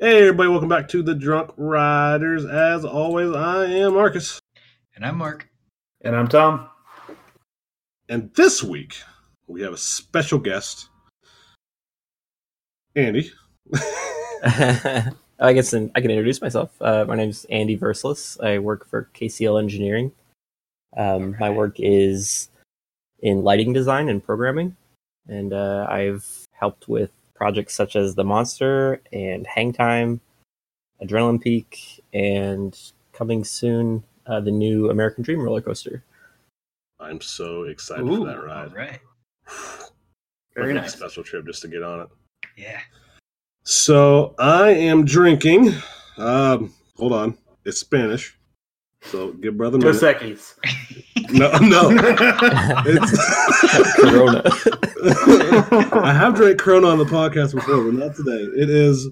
Hey, everybody, welcome back to the Drunk Riders. As always, I am Marcus. And I'm Mark. And I'm Tom. And this week, we have a special guest, Andy. I guess I can introduce myself. Uh, my name is Andy Verslis. I work for KCL Engineering. Um, my work is in lighting design and programming, and uh, I've helped with projects such as The Monster and Hang Time, Adrenaline Peak, and coming soon, uh, the new American Dream roller coaster. I'm so excited Ooh, for that ride. All right. Very nice. special trip just to get on it. Yeah. So I am drinking. Um, hold on, it's Spanish. So give brother a Dos minute. Equis. No, no. It's Corona. I have drank Corona on the podcast before, but not today. It is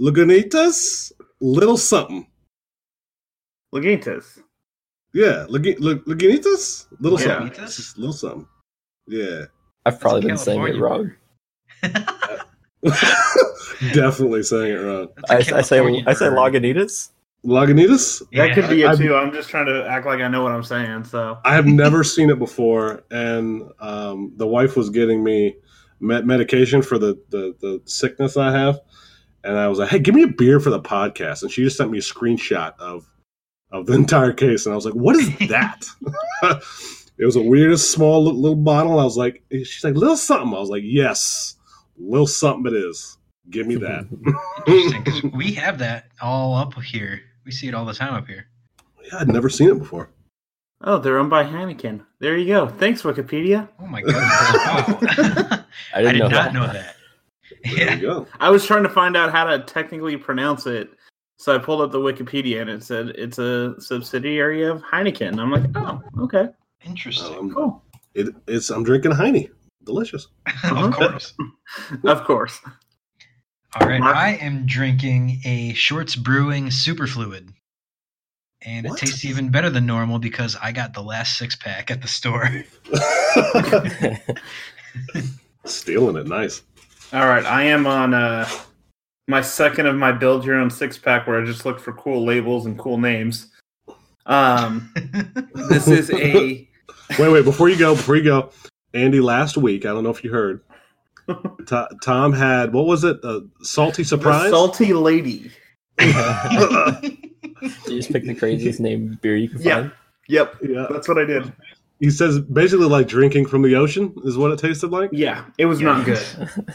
Lagunitas Little Something. Lagunitas. Yeah, Lagi- Lag- Lagunitas Little Yeah. Something. Lagunitas? Little Something. Yeah. I've probably in been saying it wrong. Definitely saying it wrong. That's a I, I say I say term. Lagunitas. Lagunitas? That could be it I've- too. I'm just trying to act like I know what I'm saying. So I have never seen it before, and um, the wife was getting me med- medication for the, the the sickness I have, and I was like, "Hey, give me a beer for the podcast," and she just sent me a screenshot of of the entire case, and I was like, "What is that?" it was a weirdest small little, little bottle. I was like, "She's like little something." I was like, "Yes, little something it is. Give me that." Interesting, because we have that all up here. We see it all the time up here. yeah, I'd never seen it before. Oh, they're owned by Heineken. There you go. Thanks, Wikipedia. Oh my god! Wow. I I didn't did know not that. know that. There Yeah. you go. I was trying to find out how to technically pronounce it. So I pulled up the Wikipedia and it said it's a subsidiary of Heineken. I'm like, oh, okay, Interesting. Um, cool. it, it's I'm drinking Heine. Delicious. of course. Of course. All right. Mark? I am drinking a Shorts Brewing Superfluid. And What? it tastes even better than normal because I got the last six pack at the store. Stealing it, nice. All right, I am on uh, my second of my build your own six pack where I just look for cool labels and cool names. Um, this is a Wait, wait, before you go, before you go, Andy, last week, I don't know if you heard, To- Tom had, what was it? A salty the surprise? salty lady. you just pick the craziest name beer you can Yeah. find. Yep, yeah. that's what I did. He says basically like drinking from the ocean is what it tasted like. Yeah, it was not good.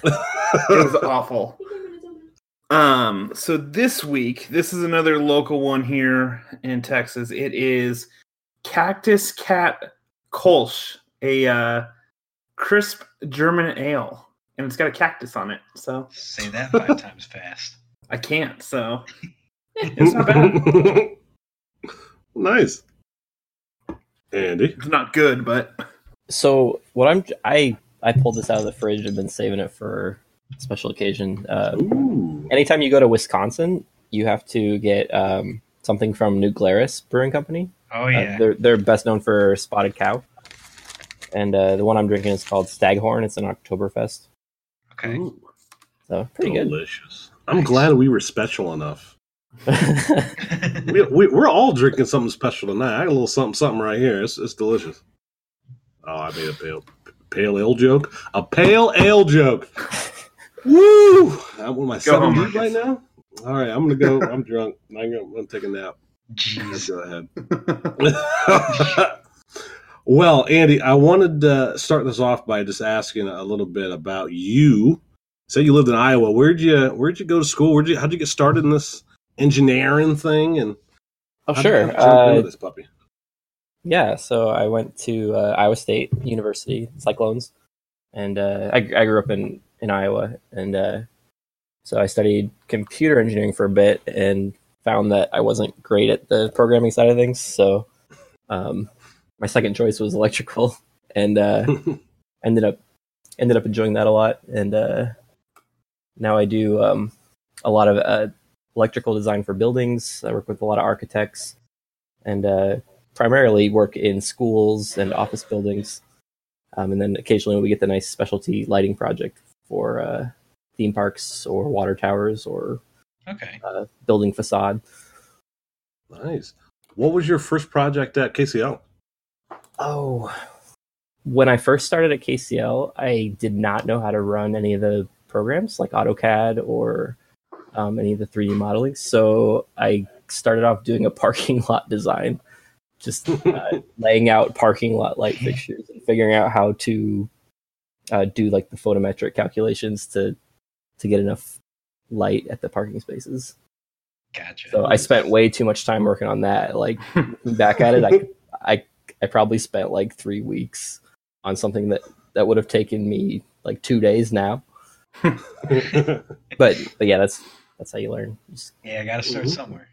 It was awful. Um, so this week, this is another local one here in Texas. It is Cactus Cat Kolsch, a uh, crisp German ale, and it's got a cactus on it. So Say that five times fast. I can't. So it's not bad. nice. Andy. It's not good, but So what I'm I I pulled this out of the fridge and been saving it for special occasion. Uh, anytime you go to Wisconsin, you have to get um, something from New Glarus Brewing Company. Oh Uh, yeah. they're they're best known for Spotted Cow, and uh, the one I'm drinking is called Staghorn. It's an Oktoberfest, okay. Ooh. so pretty Delicious. I'm glad we were special enough. We, we, we're all drinking something special tonight. I got a little something something right here. It's, it's delicious. Oh, I made a pale pale ale joke. A pale ale joke. Woo! I'm on my Go seven home, right now. All right, I'm gonna go. I'm drunk. I'm gonna, I'm gonna take a nap. Jeez. go ahead. well, Andy, I wanted to start this off by just asking a little bit about you. Say you lived in Iowa. Where'd you Where'd you go to school? Where'd you How'd you get started in this engineering thing? And Oh sure, uh, this puppy. yeah. So I went to uh, Iowa State University Cyclones, and uh, I, I grew up in in Iowa, and uh, so I studied computer engineering for a bit, and found that I wasn't great at the programming side of things. So um, my second choice was electrical, and uh, ended up ended up enjoying that a lot. And uh, now I do um, a lot of uh, electrical design for buildings. I work with a lot of architects, and uh, primarily work in schools and office buildings. Um, and then occasionally we get the nice specialty lighting project for uh, theme parks or water towers or Okay. uh, building facade. Nice. What was your first project at KCL? Oh, when I first started at KCL, I did not know how to run any of the programs like AutoCAD or um, any of the 3D modeling. So I started off doing a parking lot design, just uh, laying out parking lot light fixtures and figuring out how to uh, do like the photometric calculations to to get enough light at the parking spaces. Gotcha. So I spent way too much time working on that. Like back at it, I, I, I probably spent like three weeks on something that that would have taken me like two days now. But but yeah, that's that's how you learn. Just- yeah, I got to start Mhm. somewhere.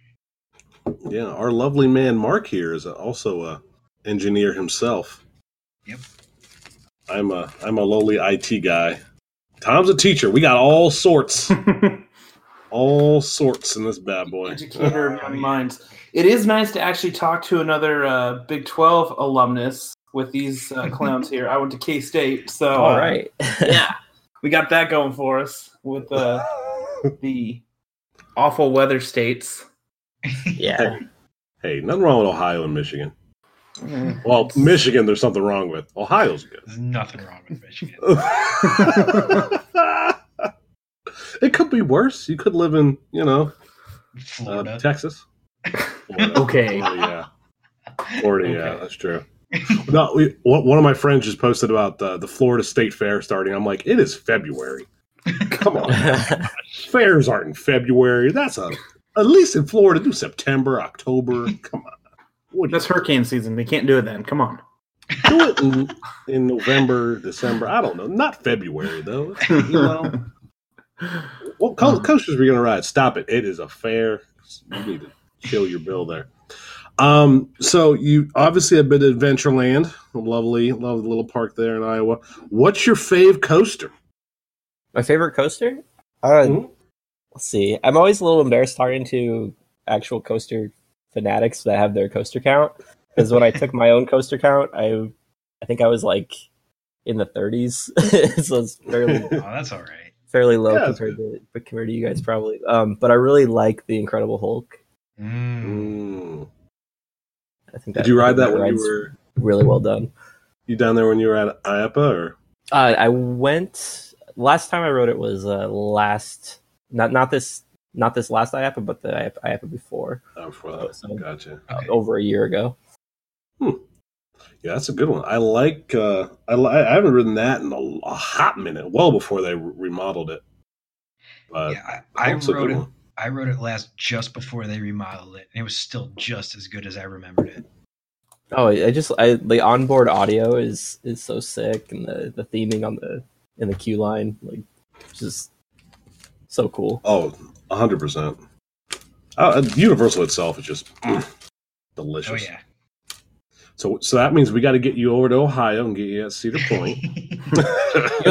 yeah, our lovely man Mark here is also a engineer himself. Yep. I'm a I'm a lowly IT guy. Tom's a teacher. We got all sorts, all sorts in this bad boy. Educator of young minds. It is nice to actually talk to another uh, Big Twelve alumnus with these uh, clowns here. I went to K State, so all right, uh, yeah, we got that going for us with uh, the awful weather states. yeah. Hey, nothing wrong with Ohio and Michigan. Mm. Well, Michigan, there's something wrong with. Ohio's good. There's nothing wrong with Michigan. It could be worse. You could live in, you know, uh, Texas. Florida. Okay. Florida, yeah. Florida, yeah, that's true. No, we, one one of my friends just posted about uh, the Florida State Fair starting. I'm like, it is February. Come on, fairs aren't in February. That's a at least in Florida. Do September, October. Come on, what That's hurricane season. They can't do it then. Come on. do it in, in November, December. I don't know. Not February though. You know, what co- coasters are we gonna ride? Stop it! It is a fair. You need to chill your bill there. Um, so you obviously have been to Adventureland, lovely, lovely little park there in Iowa. What's your fave coaster? My favorite coaster? Uh, Mhm. Let's see. I'm always a little embarrassed talking to actual coaster fanatics that have their coaster count because when I took my own coaster count, I I think I was like in the 30s, so it's fairly oh, that's all right. Fairly low Yeah, that's compared to compared to you guys probably. Um, but I really like the Incredible Hulk. Mm. I think that, Did you ride that when you were really well done? you down there when you were at IAAPA or? Uh, I went last time I rode it was uh, last not not this not this last IAAPA, but the IAAPA, IAAPA before Oh, for Oh, that. so- Gotcha. uh, Okay. over a year ago. Yeah, that's a good one. I like. Uh, I li- I haven't ridden that in a, a hot minute. Well before they re- remodeled it. But yeah, I, I that's rode it. one. I rode it last just before they remodeled it, and it was still just as good as I remembered it. Oh, I just I the onboard audio is is so sick, and the the theming on the in the queue line like just so cool. Oh, hundred percent. Uh, Universal itself is just mm, delicious. Oh yeah. So, so that means we got to get you over to Ohio and get you at Cedar Point. You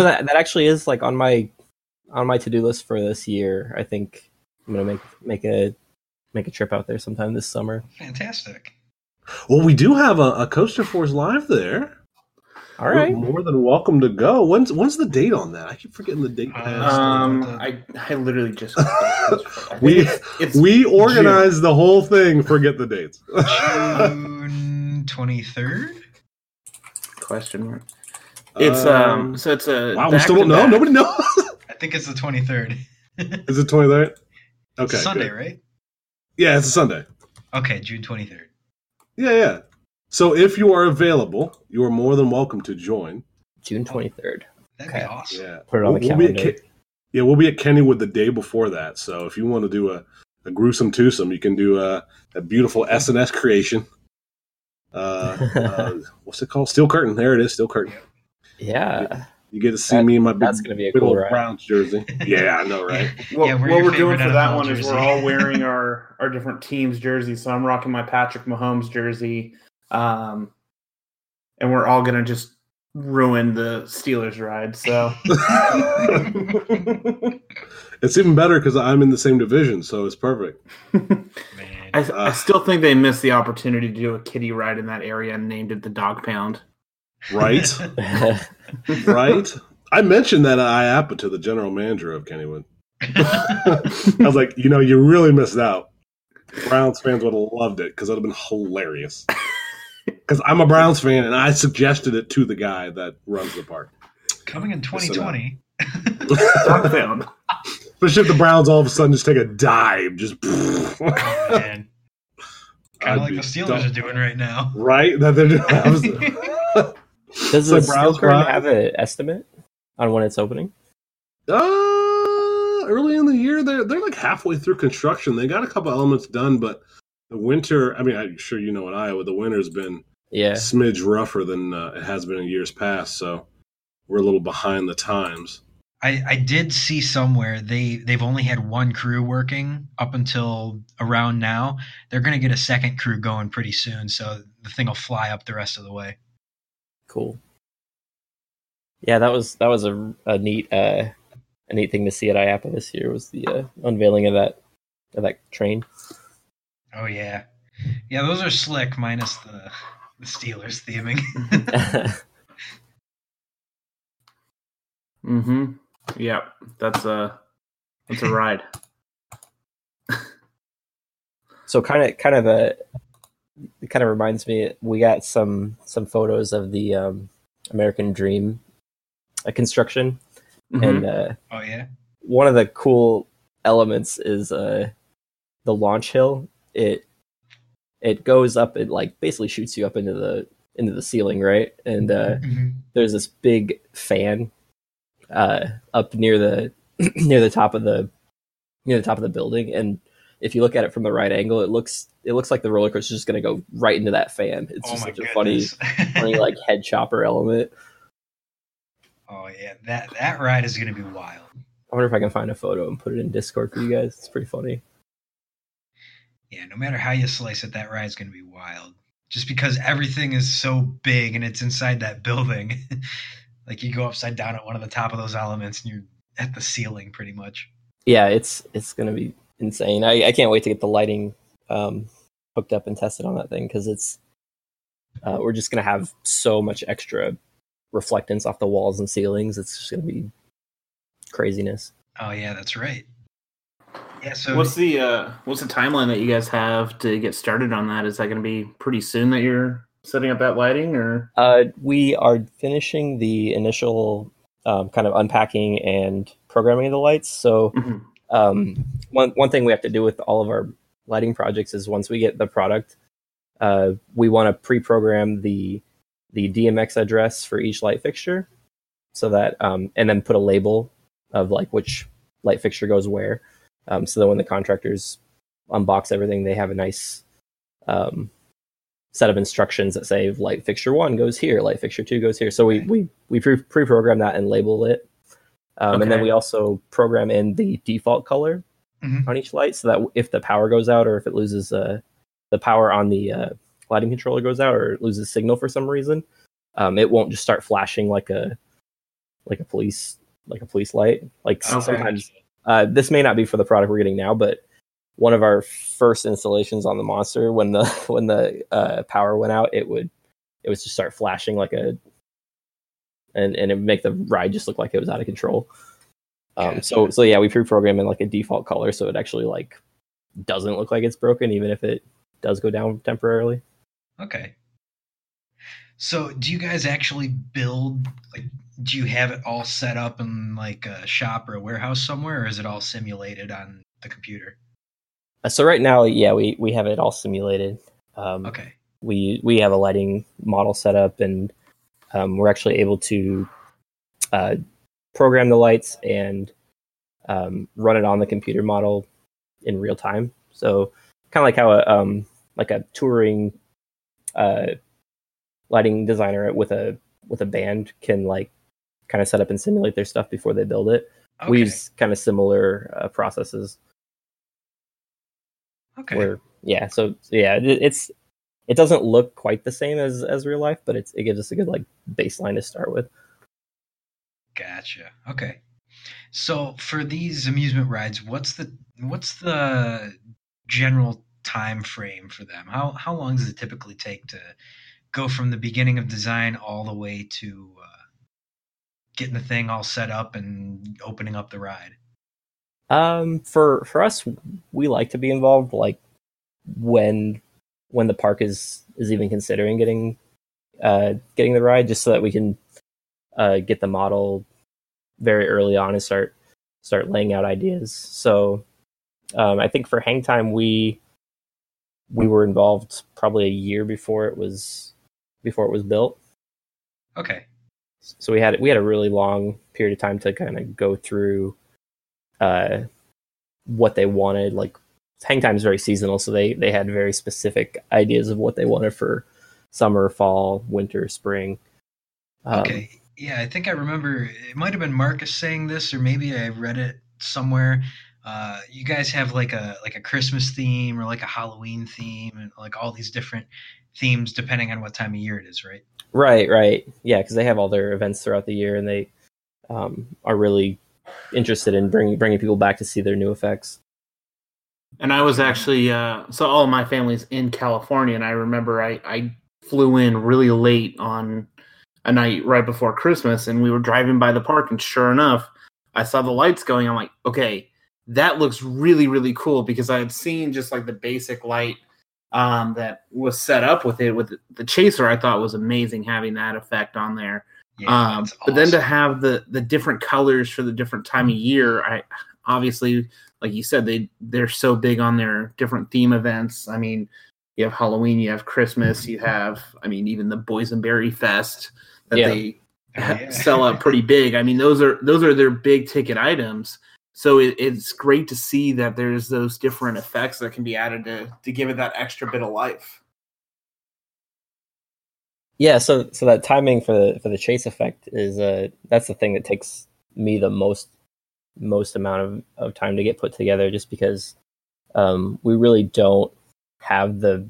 know that that actually is like on my on my to do list for this year. I think I'm gonna make make a make a trip out there sometime this summer. Fantastic. well, we do have a, a Coaster Force live there. All right. We're more than welcome to go. When's when's the date on that? I keep forgetting the date. Past. Um, I I literally just We- it's, it's we organized the whole thing. Forget the dates. June twenty third. question mark. It's um, so it's a wow, we still don't know. Nobody knows. I think it's the twenty third. Is it twenty third? Okay, Sunday, good. right? Yeah, it's a Sunday. Okay, June twenty third. Yeah, yeah. So if you are available, you are more than welcome to join. June twenty third. That'd Okay. be awesome. Yeah, Put it on We'll- we'll be at. Ke- yeah, we'll be at Kennywood the day before that. So if you want to do a, a gruesome twosome, you can do a, a beautiful S and S creation. Uh, uh, what's it called? Steel curtain. There it is. Steel curtain. Yeah, You get to see That- me in my big, that's gonna be a big cool old ride. Browns jersey. Yeah, I know, right? What, Yeah, wear what we're doing for that NFL one is we're all wearing our our different teams' jerseys. So I'm rocking my Patrick Mahomes jersey, um, and we're all gonna just ruin the Steelers ride. So it's even better because I'm in the same division, so it's perfect. Man. I, Uh. I still think they missed the opportunity to do a kitty ride in that area and named it the Dog Pound. Right? right? I mentioned that at IAAPA to the general manager of Kennywood. I was like, you know, you really missed out. Browns fans would have loved it because it would have been hilarious. Because I'm a Browns fan and I suggested it to the guy that runs the park. Coming in 2020. Touchdown. Especially if the Browns all of a sudden just take a dive, just Oh, man. Kind of like the Steelers dumb. are doing right now. right. That they're doing. Was- Does So the Browns Steelers have an estimate on when it's opening? Uh, early in the year, they're they're like halfway through construction. They got a couple elements done, but the winter. I mean, I'm sure you know in Iowa, the winter's been Yeah. smidge rougher than uh, it has been in years past. So we're a little behind the times. I, I did see somewhere they they've only had one crew working up until around now. They're going to get a second crew going pretty soon, so the thing will fly up the rest of the way. Cool. Yeah, that was that was a, a neat uh, a neat thing to see at IAAPA this year was the uh, unveiling of that of that train. Oh yeah, yeah, those are slick minus the the Steelers theming. mm-hmm. Yep. That's a that's a ride. so kind of kind of a it kind of reminds me we got some some photos of the um, American Dream uh, construction Mhm. and uh, oh yeah, one of the cool elements is uh the launch hill it it goes up it like basically shoots you up into the into the ceiling right and uh Mhm. there's this big fan uh up near the near the top of the near the top of the building. And if you look at it from the right angle it looks it looks like the roller coaster is just going to go right into that fan. It's oh just such a funny funny like head chopper element. Oh yeah, that that ride is going to be wild. i wonder if i can find a photo and put it in discord for you guys. It's pretty funny. Yeah, no matter how you slice it, that ride's going to be wild. Just because everything is so big and it's inside that building. like you go upside down at one of the top of those elements and you're at the ceiling pretty much. yeah, it's it's gonna be insane. I, I can't wait to get the lighting um, hooked up and tested on that thing because it's uh, we're just gonna have so much extra reflectance off the walls and ceilings. It's just gonna be craziness. Oh yeah, that's right. Yeah, so What's the uh what's the timeline that you guys have to get started on that? Is that going to be pretty soon that you're setting up that lighting or Uh, we are finishing the initial um, kind of unpacking and programming of the lights. So Mhm. um, one one thing we have to do with all of our lighting projects is once we get the product, uh, we want to pre-program the the DMX address for each light fixture, so that um, and then put a label of like which light fixture goes where, um, so that when the contractors unbox everything, they have a nice um, set of instructions that say light fixture one goes here, light fixture two goes here. So we we we pre pre-program that and label it, um, and then we also program in the default color Mhm. on each light, so that if the power goes out or if it loses uh, the power on the uh, lighting controller goes out or loses signal for some reason, um, it won't just start flashing like a like a police like a police light. Like Okay. sometimes uh, this may not be for the product we're getting now, but one of our first installations on the monster when the when the uh, power went out, it would it would just start flashing like a and and it would make the ride just look like it was out of control. Um, so so yeah, we pre-program in like a default color so it actually like doesn't look like it's broken even if it does go down temporarily. Okay. So, do you guys actually build like do you have it all set up in like a shop or a warehouse somewhere or is it all simulated on the computer? Uh, so right now, yeah, we we have it all simulated. Um, Okay. we we have a lighting model set up and um, we're actually able to uh, program the lights and um, run it on the computer model in real time so kind of like how a um, like a touring uh, lighting designer with a with a band can like kind of set up and simulate their stuff before they build it Okay. we use kind of similar uh, processes okay. where yeah so, so yeah it, it's it doesn't look quite the same as as real life but it's it gives us a good like baseline to start with Gotcha. Okay. So for these amusement rides, what's the what's the general time frame for them? How how long does it typically take to go from the beginning of design all the way to uh, getting the thing all set up and opening up the ride? Um, for for us, we like to be involved, like when when the park is is even considering getting uh getting the ride, just so that we can uh get the model very early on and start start laying out ideas. So, um, I think for Hang Time, we we were involved probably a year before it was before it was built. Okay. So we had we had a really long period of time to kind of go through uh, what they wanted. Like hang time is very seasonal, so they they had very specific ideas of what they wanted for summer, fall, winter, spring. Um, okay. Yeah, I think I remember. It might have been Marcus saying this, or maybe I read it somewhere. Uh, you guys have like a like a Christmas theme or like a Halloween theme, and like all these different themes depending on what time of year it is, right? Right, right. Yeah, because they have all their events throughout the year, and they um, are really interested in bringing bringing people back to see their new effects. And I was actually uh, so all my family's in California, and I remember I, I flew in really late on a night right before Christmas, and we were driving by the park, and sure enough, I saw the lights going. I'm like, okay, that looks really really cool because I had seen just like the basic light um, that was set up with it with the chaser. I thought was amazing having that effect on there. Yeah, um, awesome. But then to have the the different colors for the different time of year, I obviously, like you said, they they're so big on their different theme events. I mean, you have Halloween, you have Christmas, you have, I mean, even the Boysenberry Fest that yeah. they oh, yeah. sell out pretty big. I mean, those are those are their big ticket items. So it, it's great to see that there's those different effects that can be added to to give it that extra bit of life. Yeah, so so that timing for the for the chase effect is uh that's the thing that takes me the most most amount of, of time to get put together just because um we really don't have the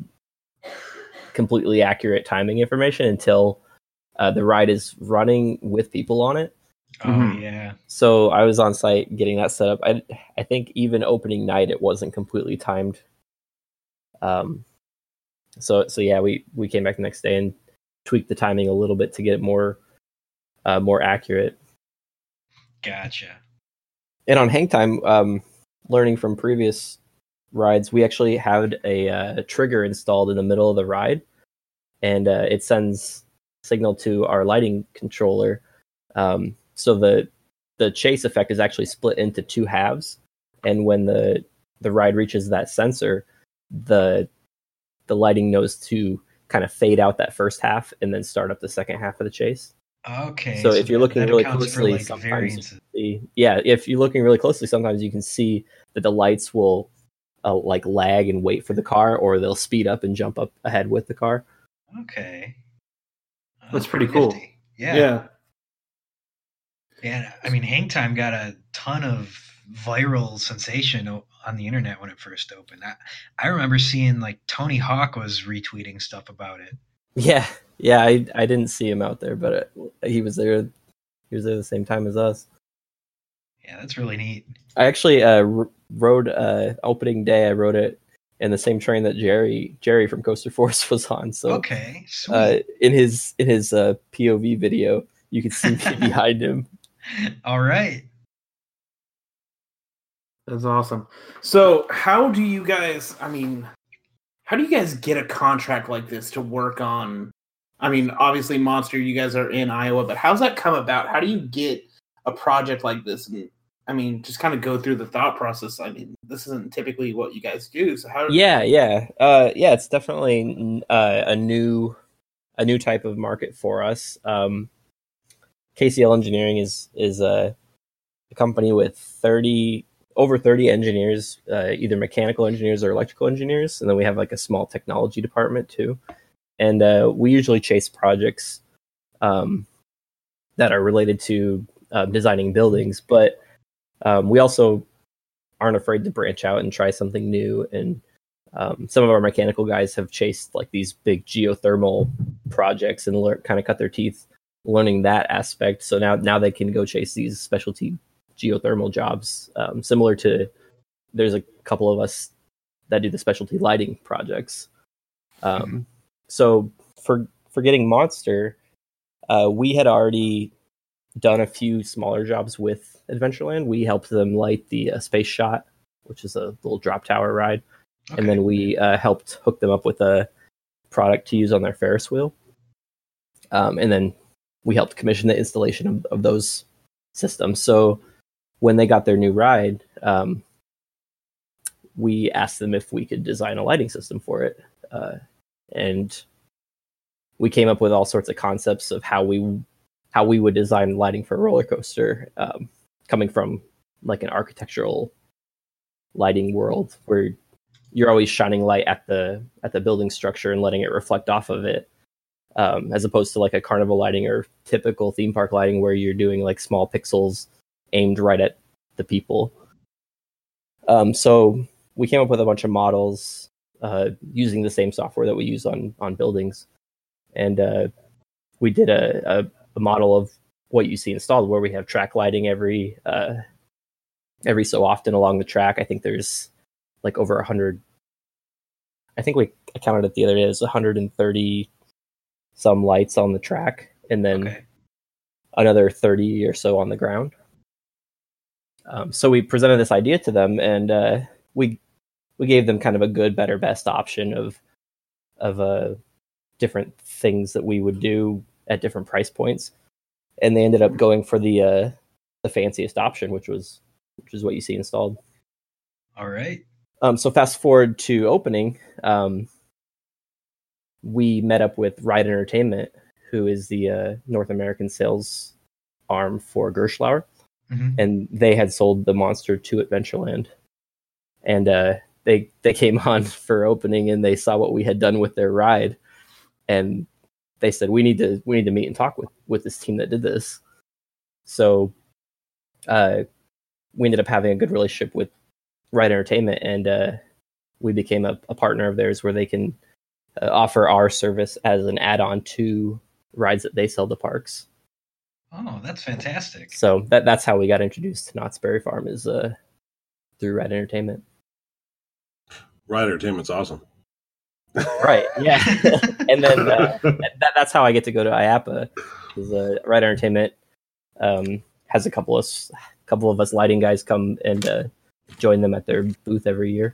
completely accurate timing information until uh, the ride is running with people on it. Oh mm-hmm. yeah. So I was on site getting that set up. I I think even opening night it wasn't completely timed. Um so so yeah, we we came back the next day and tweak the timing a little bit to get it more uh, more accurate. Gotcha. And on hang time, um, learning from previous rides, we actually had a, uh, trigger installed in the middle of the ride, and uh, it sends signal to our lighting controller. Um, so the the chase effect is actually split into two halves, and when the the ride reaches that sensor, the the lighting knows to kind of fade out that first half and then start up the second half of the chase. Okay. So, so if you're looking really closely, like sometimes see, yeah, if you're looking really closely, sometimes you can see that the lights will uh, like lag and wait for the car, or they'll speed up and jump up ahead with the car. Okay. That's, That's pretty, pretty cool. Yeah. Yeah. Yeah. I mean, Hang Time got a ton of viral sensation on the internet when it first opened. I, I remember seeing like Tony Hawk was retweeting stuff about it. Yeah, yeah, I I didn't see him out there, but it, he was there. He was there the same time as us. Yeah, that's really neat. I actually uh, rode uh, opening day. I rode it in the same train that Jerry Jerry from Coaster Force was on. So okay, uh, in his in his uh, POV video, you can see me behind him. All right. That's awesome. So, how do you guys? I mean, how do you guys get a contract like this to work on? I mean, obviously, Monster, you guys are in Iowa, but how's that come about? How do you get a project like this? And I mean, just kind of go through the thought process. I mean, this isn't typically what you guys do. So how? Yeah, yeah, uh, yeah. It's definitely uh, a new, a new type of market for us. Um, KCL Engineering is is a, a company with thirty over 30 engineers, uh, either mechanical engineers or electrical engineers. And then we have like a small technology department too. And uh, we usually chase projects um, that are related to uh, designing buildings, but um, we also aren't afraid to branch out and try something new. And um, some of our mechanical guys have chased like these big geothermal projects and kind of cut their teeth learning that aspect. So now now they can go chase these specialty geothermal jobs, um, similar to there's a couple of us that do the specialty lighting projects. Um, mm-hmm. So for for getting Monster, uh, we had already done a few smaller jobs with Adventureland. We helped them light the uh, Space Shot, which is a little drop tower ride, Okay. and then we uh, helped hook them up with a product to use on their Ferris wheel. Um, and then we helped commission the installation of, of those systems. So when they got their new ride, um, we asked them if we could design a lighting system for it, uh, and we came up with all sorts of concepts of how we how we would design lighting for a roller coaster, um, coming from like an architectural lighting world where you're always shining light at the at the building structure and letting it reflect off of it um, as opposed to like a carnival lighting or typical theme park lighting where you're doing like small pixels aimed right at the people. Um, so we came up with a bunch of models uh, using the same software that we use on on buildings. And uh, we did a, a, a model of what you see installed where we have track lighting every uh, every so often along the track. I think there's like over a 100 i think we I counted it the other day there's 130 some lights on the track and then okay. another 30 or so on the ground um, so we presented this idea to them and uh, we we gave them kind of a good better best option of of uh, different things that we would do at different price points. And they ended up going for the uh, the fanciest option which was which is what you see installed. All right. um, so fast forward to opening, um, we met up with Ride Entertainment, who is the uh, North American sales arm for Gerstlauer, Mhm. and they had sold the monster to Adventureland, and uh, they they came on for opening, and they saw what we had done with their ride, and they said we need to we need to meet and talk with with this team that did this. So, uh, we ended up having a good relationship with Ride Entertainment, and uh, we became a, a partner of theirs where they can uh, offer our service as an add-on to rides that they sell to parks. Oh, that's fantastic. So that that's how we got introduced to Knott's Berry Farm is uh, through Ride Entertainment. Ride Entertainment's awesome. Right. Yeah. and then uh, that, that's how I get to go to IAAPA because uh, Ride Entertainment um, has a couple of s- couple of us lighting guys come and uh, join them at their booth every year.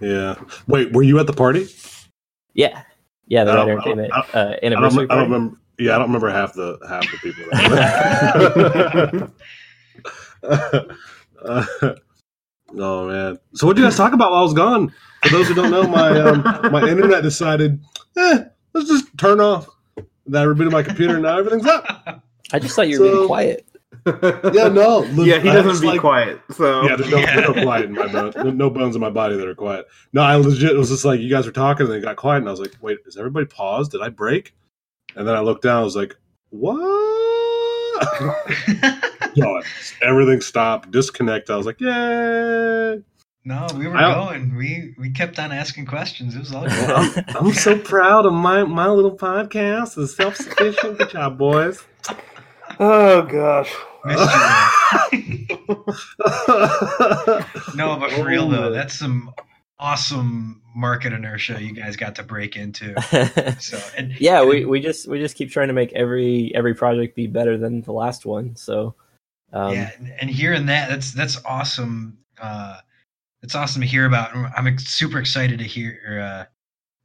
Yeah. Wait, were you at the party? Yeah. Yeah, the I Ride don't- Entertainment I uh, I don't, anniversary. I don't party. remember. Yeah, I don't remember half the half the people. There. Uh, oh man! So what did you guys talk about while I was gone? For those who don't know, my um, my internet decided, eh, let's just turn off. Then I rebooted my computer, and now everything's up. I just thought you were So- being quiet. Yeah, no. yeah, he doesn't be like- quiet. So Yeah, there's no, there's no quiet in my bones. No, no bones in my body that are quiet. No, I legit was just like, you guys were talking, and they got quiet, and I was like, wait, is everybody paused? Did I break? And then I looked down, I was like, what? no, everything stopped, disconnect. I was like, yay! no, we were I going. We we kept on asking questions. It was all good. I'm, I'm so proud of my my little podcast. It's self sufficient. Good job, boys. Oh gosh. Missed you there. no, but for real though, that's some awesome market inertia you guys got to break into. So and yeah, and- we, we just we just keep trying to make every every project be better than the last one. So um, yeah, and- and hearing that, that's that's awesome. Uh, it's awesome to hear about. I'm ex- super excited to hear uh,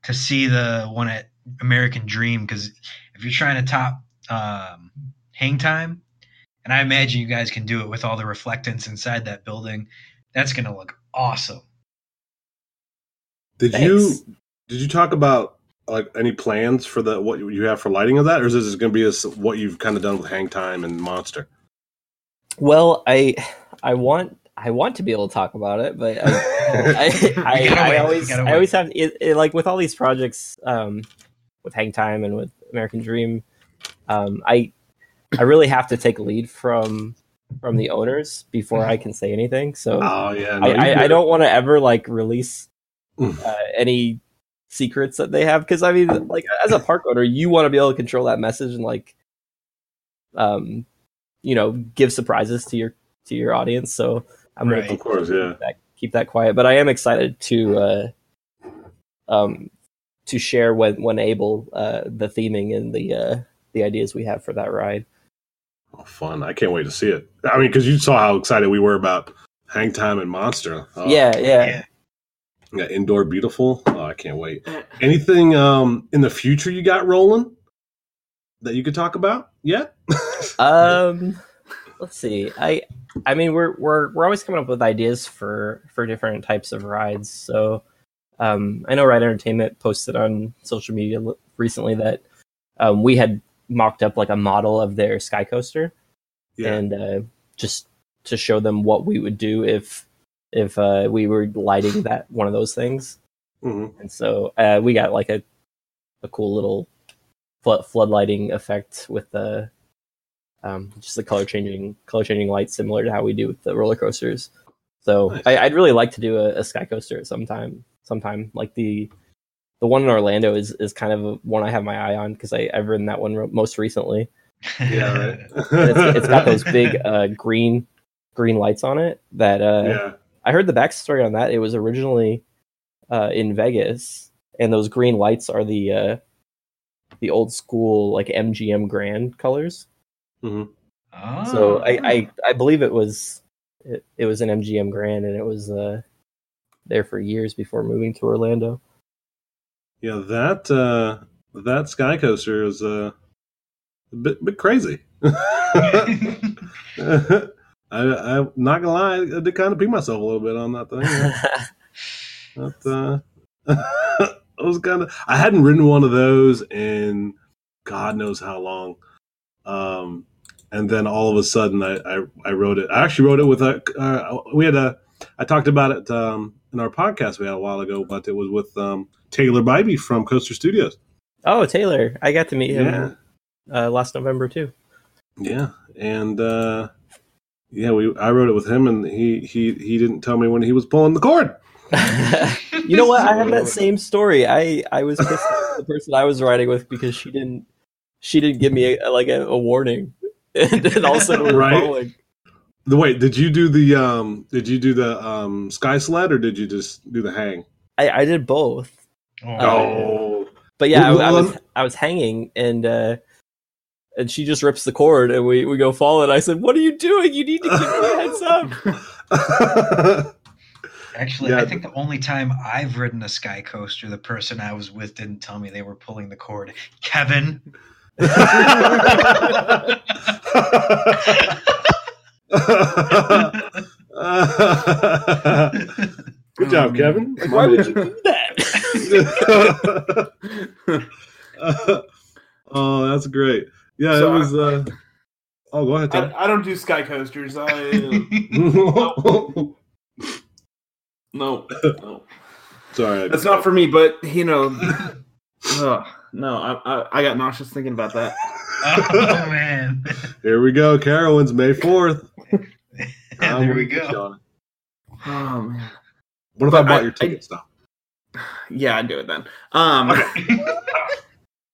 to see the one at American Dream because if you're trying to top um, hang time, and I imagine you guys can do it with all the reflectance inside that building, that's gonna look awesome. Did Thanks. you did you talk about like any plans for the what you have for lighting of that, or is this going to be as what you've kind of done with Hang Time and Monster? well, I I want I want to be able to talk about it, but I I, I, You I always I always have it, it, like with all these projects um, with Hang Time and with American Dream, um, I I really have to take lead from from the owners before I can say anything. So Oh yeah, no, I, I, I don't want to ever like release. Uh, any secrets that they have because I mean, like as a park owner, you want to be able to control that message and like, um, you know, give surprises to your to your audience. So I'm Right. gonna Of course, yeah. keep that, keep that quiet. But I am excited to uh, um, to share when when able uh, the theming and the uh, the ideas we have for that ride. Oh, fun! I can't wait to see it. I mean, because you saw how excited we were about Hang Time and Monster. Oh, yeah, yeah, Yeah. Yeah, Indoor Beautiful. Oh, I can't wait. Anything um in the future you got rolling that you could talk about yet? Um, let's see. I, I mean, we're we're we're always coming up with ideas for for different types of rides. So, um, I know Ride Entertainment posted on social media recently that um, we had mocked up like a model of their sky coaster, yeah. and uh, just to show them what we would do if if uh, we were lighting that one of those things. hmm And so uh, we got like a a cool little flood floodlighting effect with the um, just the color changing color changing lights, similar to how we do with the roller coasters. So Nice. I, I'd really like to do a, a sky coaster at some time. Sometime like the the one in Orlando is is kind of one I have my eye on because I've ridden that one most recently. Yeah, right. It's, it's got those big uh, green green lights on it that uh, yeah. I heard the backstory on that. It was originally uh, in Vegas, and those green lights are the uh, the old school like MGM Grand colors. hmm Oh. So I, I I believe it was it, it was an MGM Grand, and it was uh, there for years before moving to Orlando. Yeah, that uh that sky coaster is uh, a bit bit crazy. I, I'm not gonna lie, I did kind of pee myself a little bit on that thing. That, uh, I was kind of. I hadn't ridden one of those in God knows how long. Um, and then all of a sudden, I I, I wrote it. I actually wrote it with a. Uh, we had a. I talked about it um, in our podcast we had a while ago, but it was with um, Taylor Bybee from Coaster Studios. oh, Taylor, I got to meet him Yeah, uh, last November too. yeah, and uh, yeah, we. I wrote it with him, and he he he didn't tell me when he was pulling the cord. you know what? I have that same story. I I was pissed at the person I was riding with because she didn't she didn't give me a, like a, a warning, and then all of a sudden we Right. falling. The wait, did you do the um? Did you do the um sky sled, or did you just do the hang? I I did both, Oh. Oh, but yeah, I, I was I was hanging and. uh and she just rips the cord and we, we go fall and I said, What are you doing? You need to give me a heads up. Actually, Yeah. I think the only time I've ridden a sky coaster, the person I was with didn't tell me they were pulling the cord. Kevin. Good job, oh, Kevin. Like, why would you do that? oh, that's great. Yeah, So it was. Uh... Oh, go ahead, I, I don't do sky coasters. I no, no. Sorry, I- That's not for me. But you know, ugh, no, I, I I got nauseous thinking about that. oh man. Here we go, Carowinds, May fourth. there we go. Oh man. What if I bought I- your ticket stuff? Yeah, I'd do it then. Um,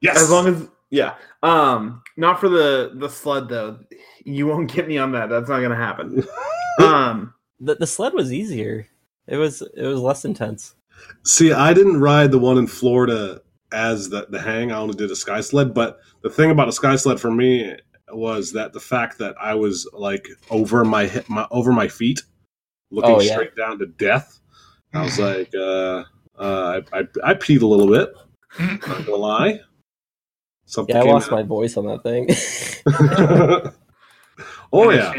Yes. as long as yeah, um, not for the the sled though. You won't get me on that. That's not gonna happen. Um, the, the sled was easier. It was it was less intense. See, I didn't ride the one in Florida as the, the hang. I only did a sky sled. But the thing about a sky sled for me was that the fact that I was like over my hip, my over my feet, looking Oh, yeah. straight down to death. I was like, uh, uh, I, I I peed a little bit. Not gonna lie. Something. Yeah, I lost out. my voice on that thing. oh yeah,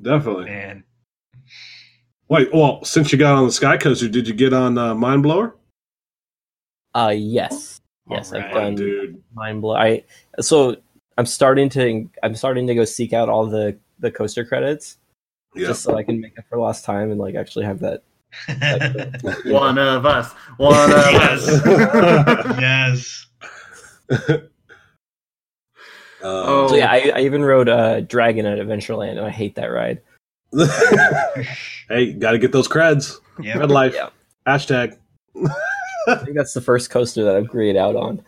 definitely. Man. Wait, well, since you got on the sky coaster, did you get on uh, Mine Blower? uh yes. Yes, I've Alright, done dude. mind blow. I so I'm starting to I'm starting to go seek out all the the coaster credits Yeah. just so I can make up for lost time and like actually have that. One of us. One of us. yes. Uh, So yeah, I, I even rode uh, Dragon at Adventureland and I hate that ride. hey, got to get those creds. Yep. Red life. Yeah. Hashtag. I think that's the first coaster that I've grayed out on.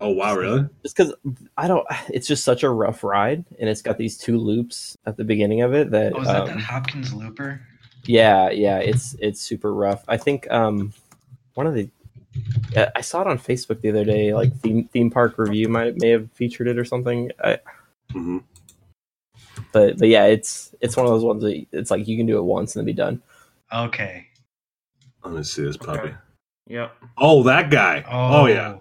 Oh wow, really? Just because I don't, it's just such a rough ride, and it's got these two loops at the beginning of it that, Oh, is that um, that Hopkins Looper? yeah, yeah, it's it's super rough. I think um one of the yeah, I saw it on Facebook the other day, like theme theme park review might may have featured it or something. I Mhm. But but yeah, it's it's one of those ones that it's like you can do it once and then be done. Okay. Let me see this puppy. Okay. Yep. Oh, that guy. Oh, Oh, yeah.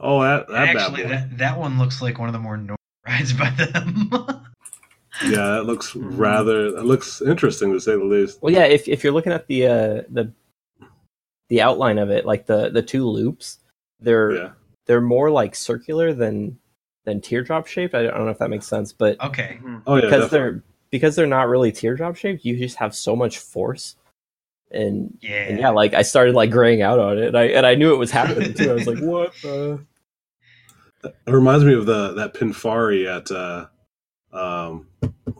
Oh, that that Actually, bad boy. that, that one looks like one of the more normal rides by them. Yeah, that looks Mhm. rather. That looks interesting to say the least. Well, yeah, if if you're looking at the uh, the the outline of it, like the the two loops, they're Yeah. they're more like circular than than teardrop shaped. I don't know if that makes sense, but okay. Mhm. Oh yeah. because definitely. they're because they're not really teardrop shaped, you just have so much force. And Yeah. and yeah, like I started like graying out on it, and I and I knew it was happening too. I was like, what? The? It reminds me of the that Pinfari at uh, um,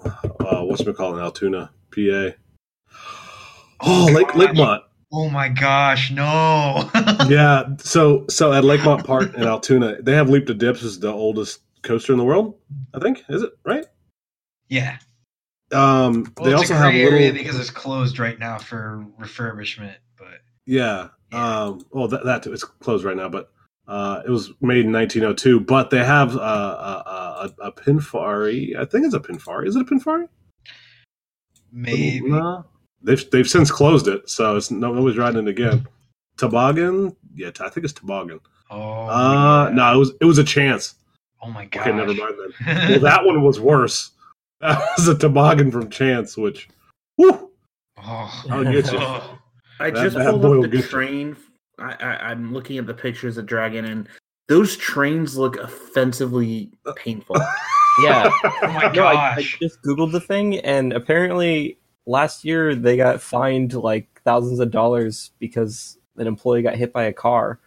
uh, what's it called in Altoona, PA. Oh, Lake gosh. Lakemont. Oh my gosh, no. Yeah. So so at Lakemont Park in Altoona, they have Leap-the-Dips is the oldest coaster in the world. I think is it right? yeah. Um, Well, they also have little. because it's closed right now for refurbishment, but Yeah. Yeah. Um, well, that, that too. It's closed right now, but uh, it was made in 1902. But they have uh, a, a, a Pinfari. I think it's a Pinfari. Is it a Pinfari? maybe. No. They've they've since closed it, so it's no, nobody's riding it again. Toboggan. Yeah, I think it's toboggan. Oh, Uh, yeah. no, it was it was a chance. Oh my god! Okay, never mind then. Well, that one was worse. That was a toboggan from Chance, which, whew, oh. I'll get you. Oh. I That just bad pulled up the get you. train. I, I, I'm looking at the pictures of Dragon, and those trains look offensively painful. Yeah, Oh my no, I, I just googled the thing, and apparently last year they got fined like thousands of dollars because an employee got hit by a car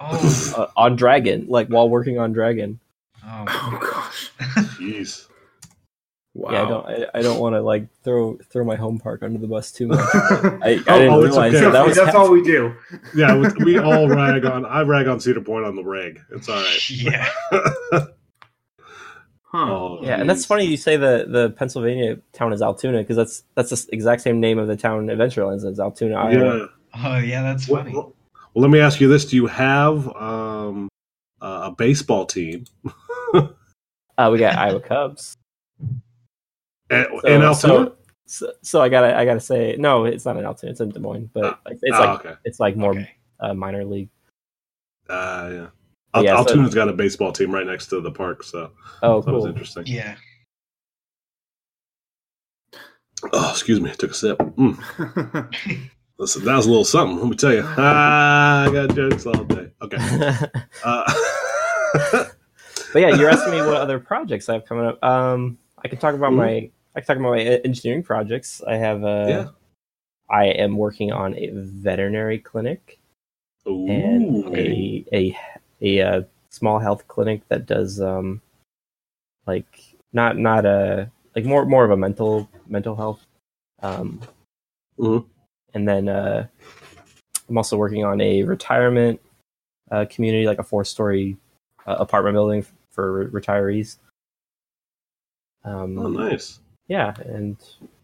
Oh. uh, on Dragon, like while working on Dragon. Oh. oh gosh! jeez. Wow. Yeah, I don't, I, I don't want to like throw throw my home park under the bus too much. I, I Oh, didn't oh, it's realize okay. that, that was That's all we do. Yeah, we, we all rag on. I rag on Cedar Point on the rag. It's all right. yeah. Huh. Oh, Yeah, and that's funny you say the the Pennsylvania town is Altoona because that's that's the exact same name of the town Adventurelands is Altoona, Iowa. Yeah. Oh yeah, that's funny. well, well, let me ask you this: Do you have um, uh, a baseball team Uh, we got Iowa Cubs. at, So- in Altoona? So, so, so I gotta I gotta say no, it's not in Altoona, it's in Des Moines, but it's oh, like okay. it's like more Okay. uh, minor league. Uh, yeah. Yeah, Al- so- Altoona's got a baseball team right next to the park, so Oh, that was interesting. Yeah. Oh, excuse me, I took a sip. Mm. Listen, that was a little something. Let me tell you. Ah, I got jokes all day. Okay. Uh, but yeah, you're asking me what other projects I have coming up. Um, I can talk about Mhm. my I can talk about my engineering projects. I have uh, Yeah. I am working on a veterinary clinic and okay. a a a uh, small health clinic that does um like not not a like more more of a mental mental health um Mhm. and then uh i'm also working on a retirement uh, community like a four story uh, apartment building for re- retirees um Oh, nice. yeah and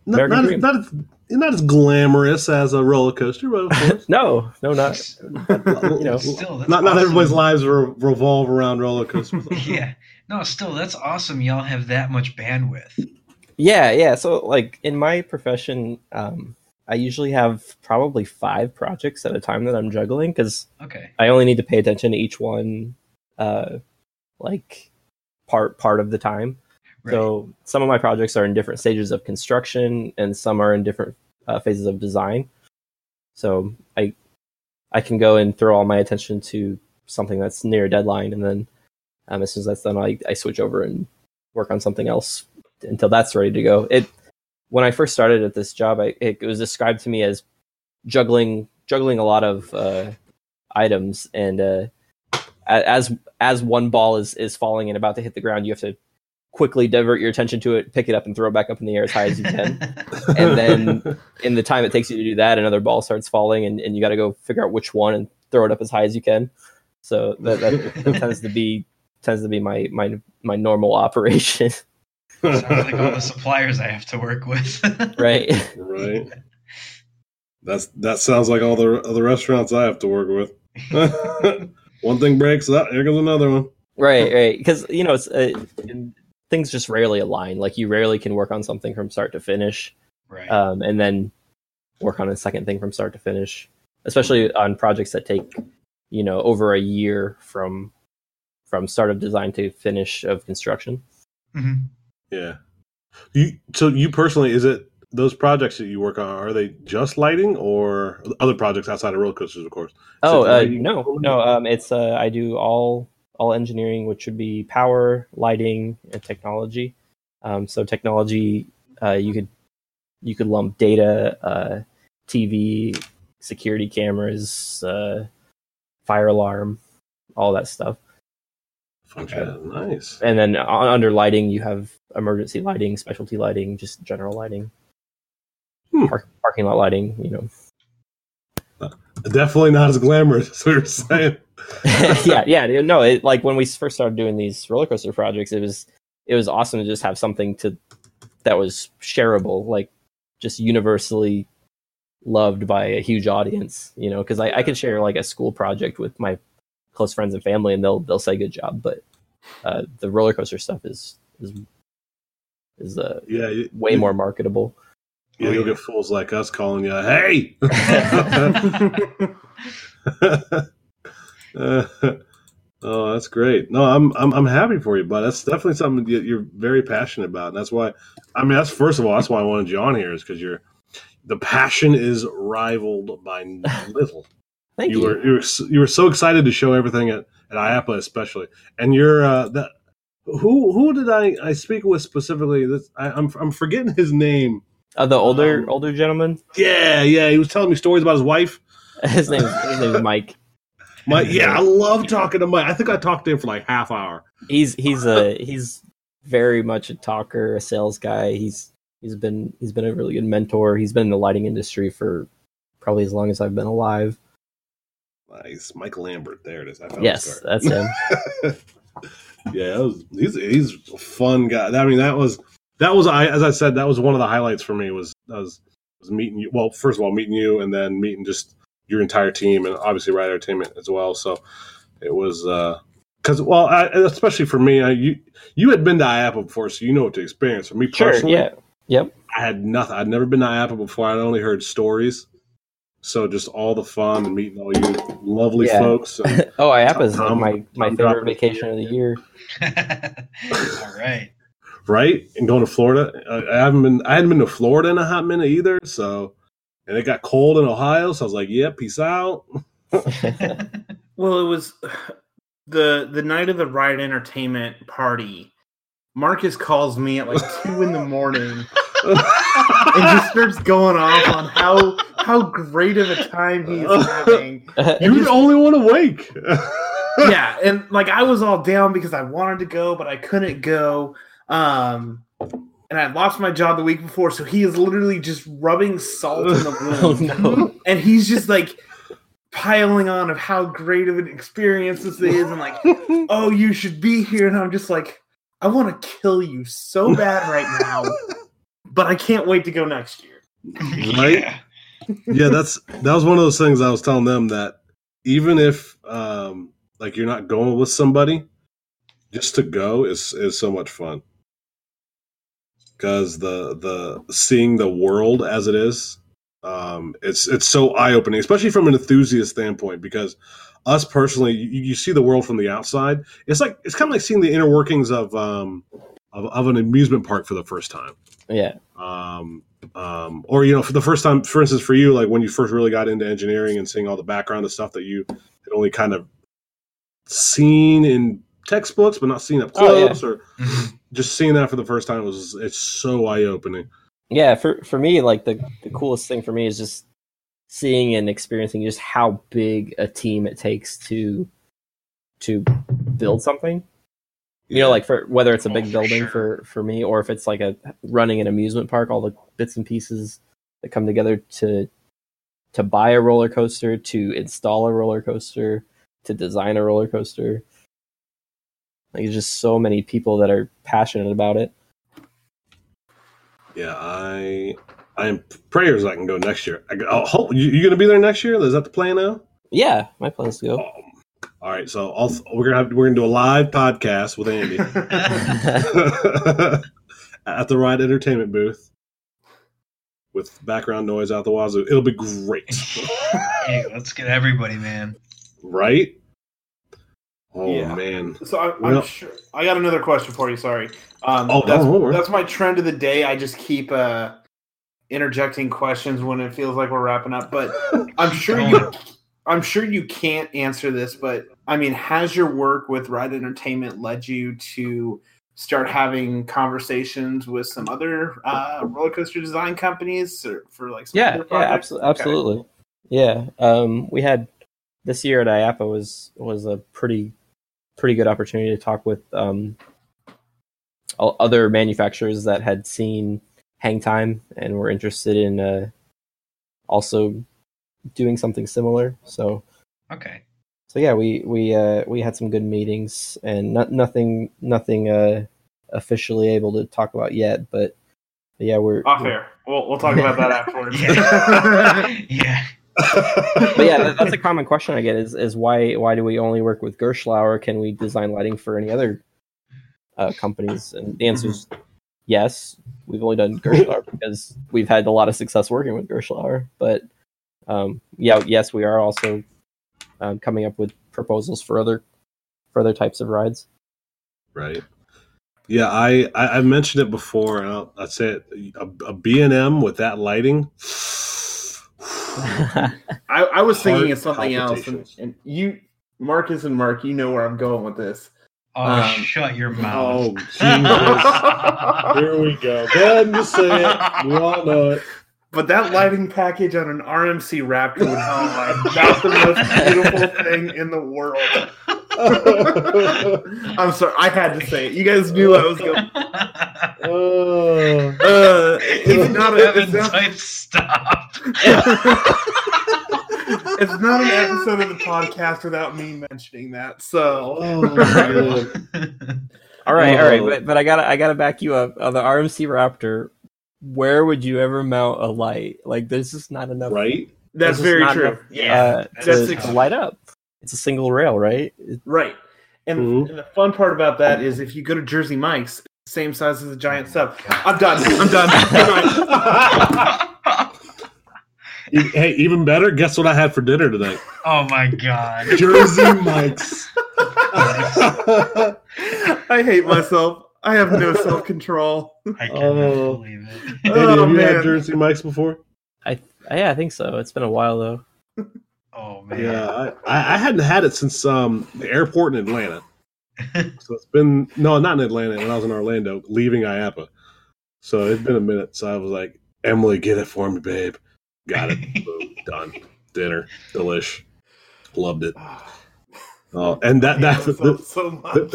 Not, not, not, as, not as glamorous as a roller coaster, but of course. no no not you know Still, that's not not everybody's lives re- revolve around roller coasters. yeah. No, still, that's awesome. Y'all have that much bandwidth. Yeah, yeah. So like in my profession, um, I usually have probably five projects at a time that I'm juggling because Okay. I only need to pay attention to each one, uh, like part part of the time. Right. So some of my projects are in different stages of construction, and some are in different uh, phases of design. So I I can go and throw all my attention to something that's near a deadline, and then um, as soon as that's done, I, I switch over and work on something else until that's ready to go. It when I first started at this job, I, it, was described to me as juggling juggling a lot of uh, items, and uh, as as one ball is is falling and about to hit the ground, you have to quickly divert your attention to it, pick it up, and throw it back up in the air as high as you can. and then in the time it takes you to do that, another ball starts falling, and, and you got to go figure out which one and throw it up as high as you can. So that, that, that tends to be tends to be my my my normal operation, Sounds like all the suppliers I have to work with. right? right. That's that sounds like all the other restaurants I have to work with. one thing breaks up, here goes another one. right, right. Because you know, it's uh, things things just rarely align. Like you rarely can work on something from start to finish, Right. um, and then work on a second thing from start to finish. Especially on projects that take you know over a year from from start of design to finish of construction. Mhm. Yeah. You so you personally is it those projects that you work on are they just lighting or other projects outside of roller coasters of course? Is Oh uh, no, no. Um, it's uh, I do all all engineering, which would be power, lighting, and technology. Um, so technology, uh, you could you could lump data, uh, TV, security cameras, uh, fire alarm, all that stuff. Okay, nice. And then uh, under lighting, you have emergency lighting, specialty lighting, just general lighting, Hmm. Park, parking lot lighting. You know, Definitely not as glamorous as we were saying. yeah, yeah. No, it, like when we first started doing these roller coaster projects, it was it was awesome to just have something to that was shareable, like just universally loved by a huge audience. You know, because I, I could share like a school project with my close friends and family, and they'll they'll say good job. But uh, the roller coaster stuff is is is uh, Yeah, you, way you- more marketable. Yeah, you'll get fools like us calling you, "Hey." Uh, oh, that's great. No, I'm I'm I'm happy for you, but that's definitely something that you're very passionate about, and that's why. I mean, that's first of all, that's why I wanted you on here is because you're the passion is rivaled by little. Thank you you. were you were you were so excited to show everything at at IAAPA especially, and you're uh, that. Who who did I, I speak with specifically? This I, I'm I'm forgetting his name. Uh, the older um, older gentleman, Yeah, yeah, he was telling me stories about his wife. his name his name is Mike. Yeah, I love talking to Mike. I think I talked to him for like half hour. he's he's a he's very much a talker, a sales guy. He's he's been he's been a really good mentor. He's been in the lighting industry for probably as long as I've been alive. Nice, Mike Lambert. There it is. I found yes, that's him. yeah, was, he's he's a fun guy. I mean, that was that was I as I said that was one of the highlights for me was was was meeting you. Well, first of all, meeting you, and then meeting just your entire team, and obviously Ride Entertainment as well. So it was uh, because well, I, especially for me, I, you you had been to IAAPA before, so you know what to experience. For me Sure, personally, yeah. Yep. I had nothing. I'd never been to IAAPA before. I'd only heard stories. So just all the fun and meeting all you lovely Yeah. folks. And, Oh, IAAPA is like my, my Tom favorite dropping vacation of the year. All right. right, and going to Florida. I, I haven't been. I hadn't been to Florida in a hot minute either. So, and it got cold in Ohio. So I was like, "Yeah, peace out." Well, it was the the night of the ride entertainment party. Marcus calls me at like two in the morning and just starts going off on how how great of a time he's having. You're the only one awake. yeah, and like I was all down because I wanted to go, but I couldn't go. Um, and I lost my job the week before, so he is literally just rubbing salt in the wound. oh wound, no. and he's just like piling on of how great of an experience this is, and like, oh, you should be here, and I'm just like, I want to kill you so bad right now, but I can't wait to go next year. Right? Yeah. yeah, that's that was one of those things I was telling them that even if um like you're not going with somebody, just to go is is so much fun. Because the the seeing the world as it is, um, it's it's so eye opening, especially from an enthusiast standpoint. Because us personally, you, you see the world from the outside. It's like it's kind of like seeing the inner workings of um of, of an amusement park for the first time Yeah. um, um, or you know, for the first time, for instance, for you, like when you first really got into engineering and seeing all the background of stuff that you had only kind of seen in textbooks, but not seen up Oh, yeah. close, or. just seeing that for the first time was it's so eye opening. Yeah, for for me, like the, the coolest thing for me is just seeing and experiencing just how big a team it takes to to build something. You know, like for whether it's a Oh, big for building sure. for for me or if it's like a running an amusement park, all the bits and pieces that come together to to buy a roller coaster, to install a roller coaster, to design a roller coaster. Like there's just so many people that are passionate about it. yeah, I I am prayers I can go next year. I, I oh, hope you, you going to be there next year. Is that the plan now? Yeah, my plan is to go. Oh. All right, so also, we're gonna have, we're gonna do a live podcast with Andy at the Ride Entertainment booth with background noise out the wazoo. It'll be great, hey, let's get everybody, man. right? Oh Yeah. man, So I, I'm Well- sure I got another question for you. Sorry. Um, Oh, that's, don't that's my trend of the day. I just keep uh, interjecting questions when it feels like we're wrapping up. But I'm sure you, I'm sure you can't answer this. But I mean, has your work with Ride Entertainment led you to start having conversations with some other uh, roller coaster design companies or for like some yeah, other yeah, projects? absolutely, Okay. absolutely. Yeah, um, we had this year at IAAPA was was a pretty pretty good opportunity to talk with um, other manufacturers that had seen hang time and were interested in uh, also doing something similar. So Okay. so yeah, we we uh, we had some good meetings and not, nothing nothing uh, officially able to talk about yet, but, but yeah, we're Off air. We'll, we'll talk about that afterwards. Yeah. yeah. But yeah, that, that's a common question I get is is why why do we only work with Gerstlauer? Can we design lighting for any other uh, companies? And the answer is yes. We've only done Gerstlauer because we've had a lot of success working with Gerstlauer. But um, yeah, yes, we are also um, coming up with proposals for other for other types of rides. right? Yeah, I, I I mentioned it before, and I'll, I'd say it, a B and M with that lighting. I, I was thinking of something else, and, and you, Marcus and Mark, you know where I'm going with this. Oh, Um, shut your Oh, mouth. Jesus. Here we go. Go ahead and just say it. We all know it. But that lighting package on an RMC Raptor would be Oh my about the most beautiful thing in the world. I'm sorry, I had to say it. You guys knew I was going. Oh. Uh, it's not a. Evan It's not, type stop. it's not an episode of the podcast without me mentioning that. So Oh, all right, all right, but but I gotta I gotta back you up on the RMC Raptor. Where would you ever mount a light? Like, there's just not enough Right? that's very true. enough, Yeah, uh, that's to, ex- to light up. It's a single rail, right? It- Right. And, Mhm. and the fun part about that is if you go to Jersey Mike's, same size as a giant sub. I'm done. I'm done. Good night. Hey, even better. Guess what I had for dinner tonight? oh my god. Jersey Mike's. I hate myself. I have no self control. I cannot Oh. believe it. Hey, Oh, have you man. had Jersey Mike's before? I yeah, I think so. It's been a while though. Oh man. Yeah, I, I I hadn't had it since um, the airport in Atlanta. So it's been no, not in Atlanta. When I was in Orlando, leaving IAAPA. So it's been a minute. So I was like, Emily, get it for me, babe. Got it. Boom, done. Dinner, delish. Loved it. Oh, and that I that myself so much.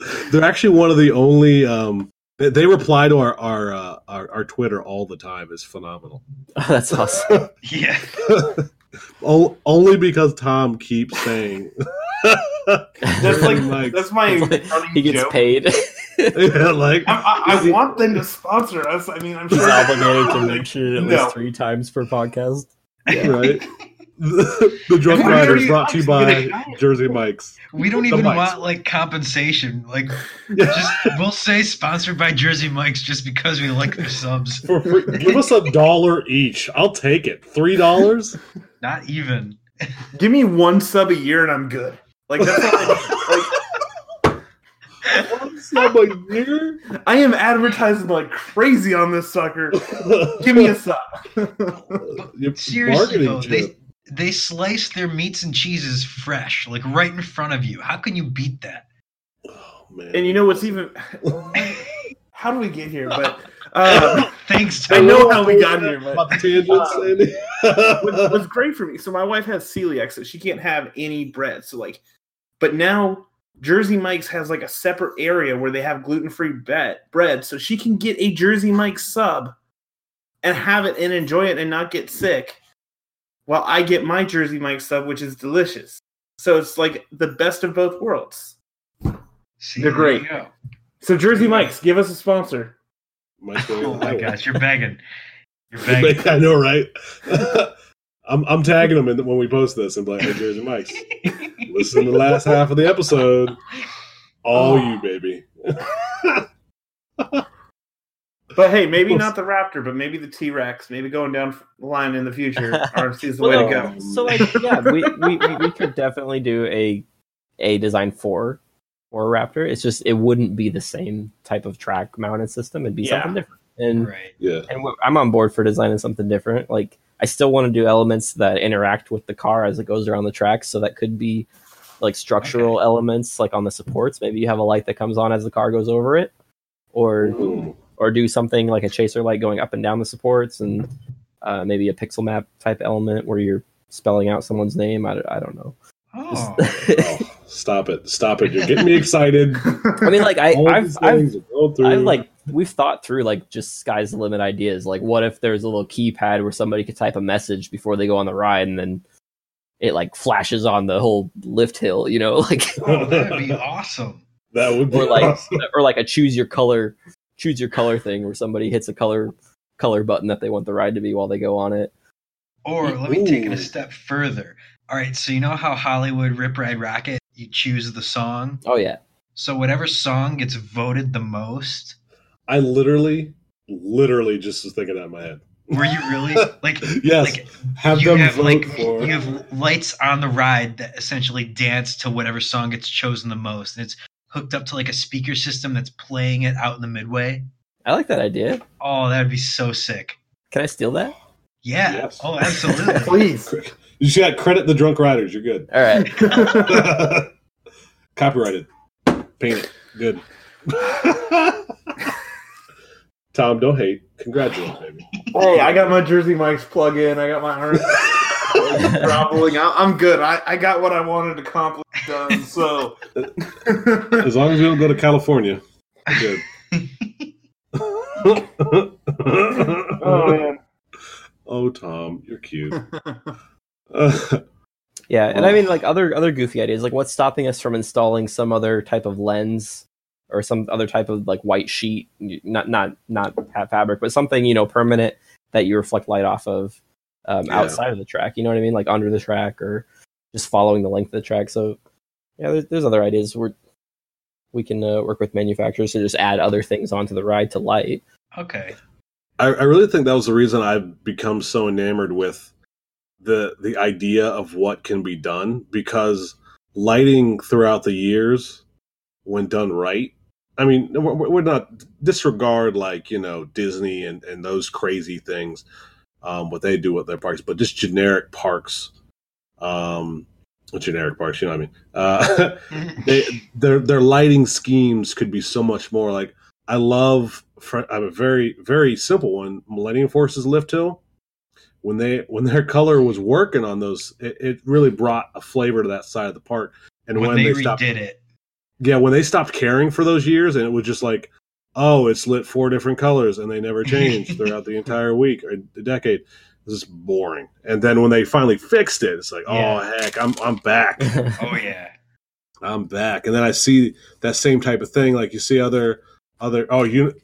they're actually one of the only. Um, they, they reply to our our, uh, our our Twitter all the time. It's phenomenal. That's awesome. yeah. O- only because Tom keeps saying. That's like Mike's. that's my like he gets joke. paid. yeah, like I, I, I want them to sponsor us. I mean, I'm sure He's sure obligated to mention it at No. least three times per podcast. right. The, the drunk Everybody rider is brought to you by Jersey Mike's. We don't even want like compensation. Like just we'll say sponsored by Jersey Mike's just because we like their subs. For free, give us a dollar each. I'll take it. Three dollars. Not even. Give me one sub a year and I'm good. Like that's all I, Sub a year. I am advertising like crazy on this sucker. Give me a sub. Seriously though, they they slice their meats and cheeses fresh, like right in front of you. How can you beat that? Oh, man. and you know what's even how do we get here? But uh, Thanks, I know how we got here, but the tangents, Sandy. what was great for me. So my wife has celiac, so she can't have any bread. So like, but now Jersey Mike's has like a separate area where they have gluten free bread, so she can get a Jersey Mike's sub and have it and enjoy it and not get sick. While I get my Jersey Mike's sub, which is delicious. So it's like the best of both worlds. See, They're great. So Jersey Mike's, give us a sponsor. Mike's going Oh my gosh, you're begging. You're begging. I know, right? I'm, I'm tagging them in when we post this and be like, hey, Jersey Mike's, listen to the last half of the episode. All Oh. you, baby. But hey, maybe not the Raptor, but maybe the T Rex. Maybe going down the line in the future. RC is the way to go. Um, so like, yeah, we, we, we, we could definitely do a a design for for a Raptor. It's just it wouldn't be the same type of track mounted system. It'd be Yeah. something different. And right. Yeah. and I'm on board for designing something different. Like I still want to do elements that interact with the car as it goes around the track. So that could be like structural elements, like on the supports. Maybe you have a light that comes on as the car goes over it, or Ooh. or do something like a chaser light going up and down the supports, and uh, maybe a pixel map type element where you're spelling out someone's name. I, I don't know. Oh, Oh, stop it. Stop it. You're getting me excited. I mean, like I, All I've, I've things are going through. I've like we've thought through like just sky's the limit ideas. Like, what if there's a little keypad where somebody could type a message before they go on the ride, and then it like flashes on the whole lift hill, you know, like oh, that'd be awesome. that would be or like awesome. or like a choose your color, choose your color thing where somebody hits a color color button that they want the ride to be while they go on it. Or let me take it a step further. All right, so you know how Hollywood Rip Ride Rockit, you choose the song. Oh yeah, So whatever song gets voted the most, I literally, literally just was thinking that in my head. were you really like? Yes. Like have you them have vote like for. you have lights on the ride that essentially dance to whatever song gets chosen the most, and it's hooked up to like a speaker system that's playing it out in the midway. I like that idea. Oh, that would be so sick. Can I steal that? Yeah. Yes. Oh, absolutely. Please. You just got credit the drunk riders. You're good. All right. Copyrighted. Paint it. Good. Tom, don't hate. Congratulations, baby. Hey, I got my Jersey Mike's plug in. I got my heart groveling. I- I'm good. I, I got what I wanted to accomplish done. So, As long as we don't go to California, we're good. oh man. Oh, Tom, you're cute. Yeah, and I mean like other other goofy ideas. Like what's stopping us from installing some other type of lens or some other type of like white sheet, not not not fabric, but something you know permanent that you reflect light off of um, Yeah. outside of the track. You know what I mean? Like under the track or just following the length of the track. So yeah, there's, there's other ideas. We're we can uh, work with manufacturers to just add other things onto the ride to light. Okay. I, I really think that was the reason I've become so enamored with the the idea of what can be done because lighting throughout the years, when done right, I mean, we're, we're not disregard like you know Disney and and those crazy things, um, what they do with their parks, but just generic parks, um, generic parks, you know what I mean? Uh, they their their lighting schemes could be so much more like I love fr- I have a very very simple one Millennium Force's Lift Hill when they when their color was working on those it, it really brought a flavor to that side of the park and when, when, they, they, redid stopped it. yeah when they stopped caring for those years and it was just like oh it's lit four different colors and they never changed throughout the entire week or the decade this is boring and then when they finally fixed it it's like Yeah. oh heck I'm I'm back Oh yeah. I'm back. And then I see that same type of thing. Like you see other other oh you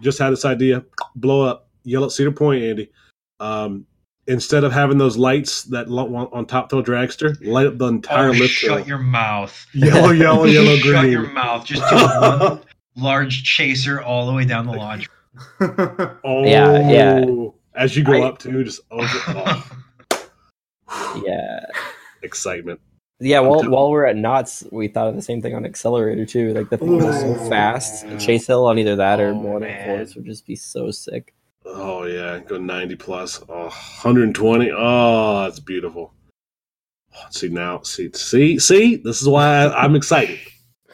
just had this idea, blow up yellow Cedar Point, Andy. Um instead of having those lights that lo- on on Top Thrill Dragster, light up the entire oh, lift shut hill. your mouth. Yellow, yellow, yellow, Shut green. Shut your mouth. Just do one large chaser all the way down the launch. Oh Yeah, yeah. As you go I- up too, just oh, oh, yeah. excitement. Yeah, while, too- while we're at Knott's, we thought of the same thing on accelerator too. Like the thing was so fast. A chase hill on either that or Oh, Millennium man. Force would just be so sick. Oh yeah, go 90 plus. Oh, 120. Oh, that's beautiful. Oh, see now, see, see, see. This is why I, I'm excited.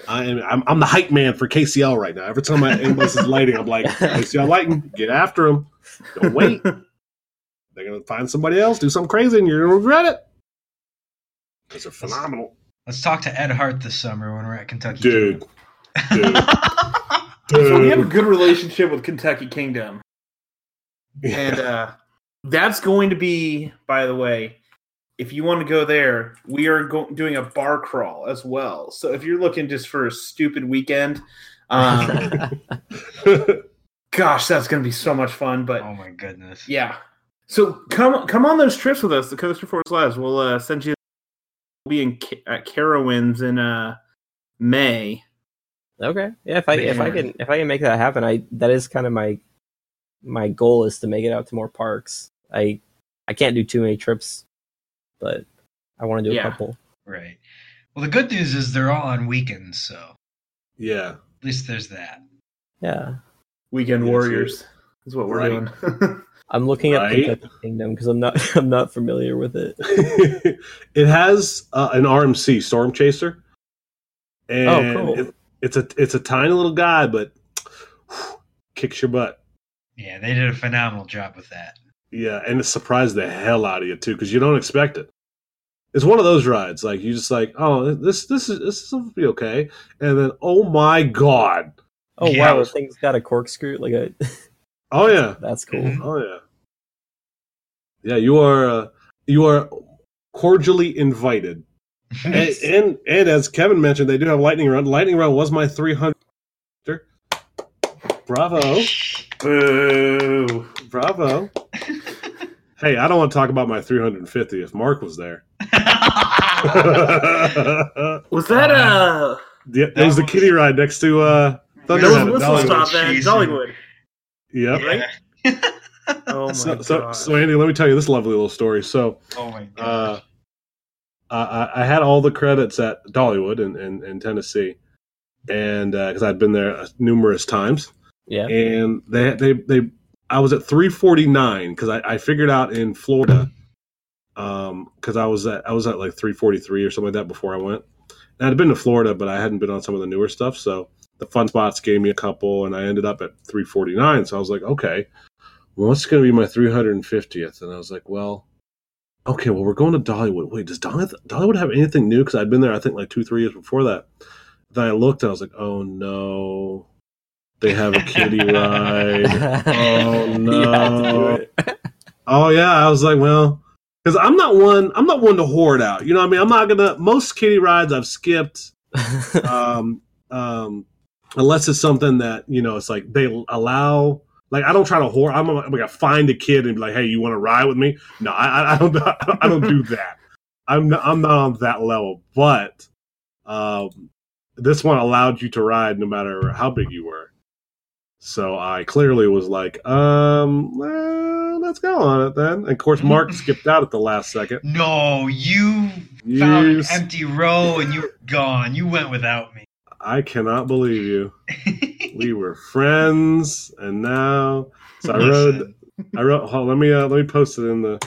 I am. I'm, I'm the hype man for KCL right now. Every time I, anybody says lighting, I'm like KCL lighting. Get after them. Don't wait. They're gonna find somebody else, do something crazy, and you're gonna regret it. Because they're phenomenal, Let's talk to Ed Hart this summer when we're at Kentucky. dude. Dude, so we have a good relationship with Kentucky Kingdom. And uh, that's going to be, by the way, if you want to go there, we are go- doing a bar crawl as well. So if you're looking just for a stupid weekend, um, gosh, that's going to be so much fun. But oh my goodness. yeah, So come come on those trips with us, the Coaster Force Lives. We'll uh, send you. We'll be in Ca- at Carowinds in uh, May. Okay. Yeah, if I if I can if I can make that happen, I that is kind of my my goal is to make it out to more parks. I I can't do too many trips, but I want to do Yeah. a couple. Right. Well, the good news is they're all on weekends, so Yeah. at least there's that. Yeah. Weekend Yes, Warriors is what we're Right. doing. I'm looking at Right. Kentucky Kingdom because I'm not I'm not familiar with it. it has uh, an RMC Storm Chaser, and Oh, cool. it, it's a it's a tiny little guy, but whew, kicks your butt. Yeah, they did a phenomenal job with that. Yeah, and it surprised the hell out of you too because you don't expect it. It's one of those rides like you just like, oh, this this is this will be okay, and then oh my god, Oh Yeah. wow, the thing's got a corkscrew like a oh yeah, that's cool. Mhm. oh yeah, yeah. You are uh, you are cordially invited. and, and and as Kevin mentioned, they do have lightning run. Lightning run was my 300. Bravo, Boo. bravo. hey, I don't want to talk about my 350 if Mark was there. yeah, Was that uh? that was the was- kiddie ride next to uh, That Thunderhead was at Whistle Dollywood. Stop then, Jeez. Dollywood. Yep. Yeah. Oh my So, god. so, so, Andy, let me tell you this lovely little story. So, oh my god. uh, I, I- I had all the credits at Dollywood in, in, in Tennessee, and because I'd been there numerous times, Yeah. and they they they I was at 349 because I, I figured out in Florida um because I was at I was at like 343 or something like that before I went. And I'd been to Florida, but I hadn't been on some of the newer stuff, so the fun spots gave me a couple, and I ended up at 349. So I was like, okay, well, what's going to be my 350th? And I was like, well, okay, well, we're going to Dollywood. Wait, does Dolly, Dollywood have anything new? Because I'd been there, I think, like two, three years before that. Then I looked, and I was like, oh no, they have a kiddie ride. Oh, You had to do no. Oh yeah, I was like, well, because I'm not one. I'm not one to hoard out. You know, what I mean, I'm not gonna. Most kiddie rides I've skipped, um, um, unless it's something that you know, it's like they allow. Like I don't try to hoard. I'm, I'm gonna find a kid and be like, hey, you want to ride with me? No, I, I- I don't. I don't do that. I'm not, I'm not on that level. But um, this one allowed you to ride no matter how big you were. So I clearly was like, um, well, let's go on it then. And of course, Mark skipped out at the last second. no, you found an empty row and you were gone. You went without me. I cannot believe you. We were friends, and now so I wrote. I wrote. Hold, let me uh, let me post it in the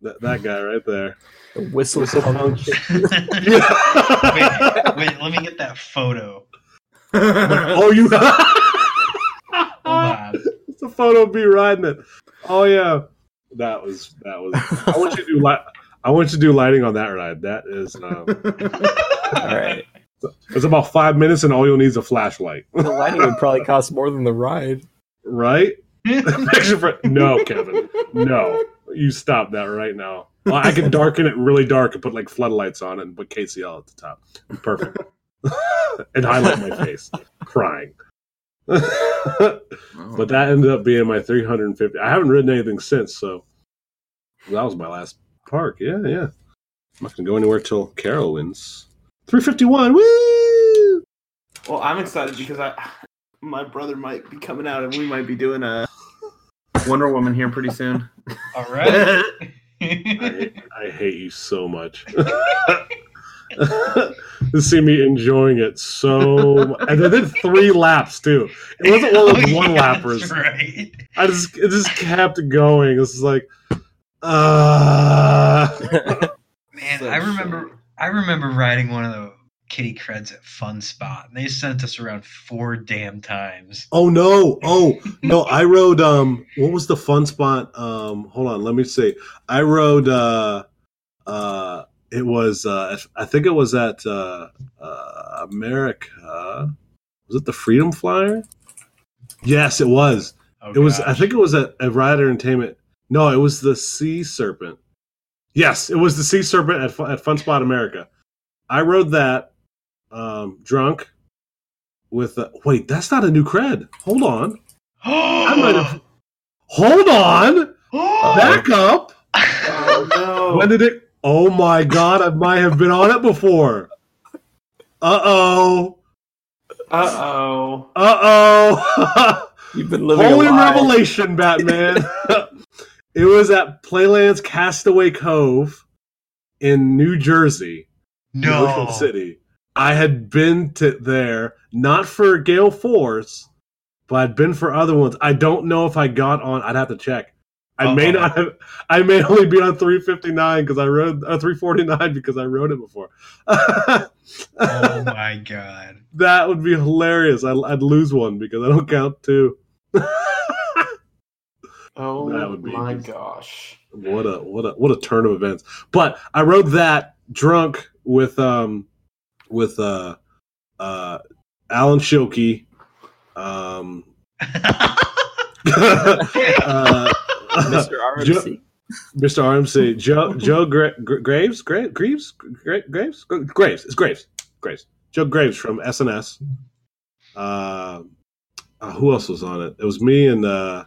that, that guy right there. The whistle, Whistle punk. punk. wait, wait, let me get that photo. oh, you. Hold on. it's a photo of me riding it. Oh yeah, that was that was. I want you to do light. I want you to do lighting on that ride. That is. Um, All right. it's about five minutes, and all you'll need is a flashlight. The lighting would probably cost more than the ride. right? No, Kevin. No, you stop that right now. Well, I can darken it really dark and put like floodlights on it and put KCL at the top. Perfect. and highlight my face, crying. But that ended up being my 350. I haven't ridden anything since, so that was my last park. Yeah, yeah. I'm not gonna go anywhere till Carowinds. 351. Woo! well, I'm excited because I, my brother might be coming out, and we might be doing a Wonder Woman here pretty soon. All right. I, I hate you so much. to see me enjoying it so and I did three laps too. It wasn't one of those Oh, one yeah, lappers. Right. I just it just kept going. This is like uh Man, So I remember shitty. I remember riding one of the kitty creds at Fun Spot, and they sent us around four damn times. Oh no. Oh no, I rode um what was the fun spot? Um hold on, let me see. I rode uh uh it was uh I think it was at uh, uh America. Was it the Freedom Flyer? Yes, it was. Oh, It was. I think it was at, at Ride Entertainment. No, it was the Sea Serpent. Yes, it was the Sea Serpent at, Fu- at Fun Spot America. I rode that um, drunk with. A, wait, that's not a new cred. Hold on. I might have. Hold on. Back up. Oh no! When did it? Oh my god! I might have been on it before. Uh oh. Uh oh. Uh oh. You've been living Holy a lie. revelation, Batman. it was at Playland's Castaway Cove in New Jersey, No. Ocean City. I had been to there, not for Gale Force, but I'd been for other ones. I don't know if I got on. I'd have to check. I may Uh-oh. not have. I may only be on 359 because I rode uh, 349 because I rode it before. Oh my god. that would be hilarious. I'd, I'd lose one because I don't count two. Oh That would be my just- gosh! what a what a what a turn of events but i rode that drunk with um with uh uh Alan Schilke um uh, Mr. RMC. mr rmc joe joe Gra- Gra- graves? Gra- graves Gra- graves? Graves. It's graves. Graves. Joe graves from S&S uh, uh who else was on it? It was me and uh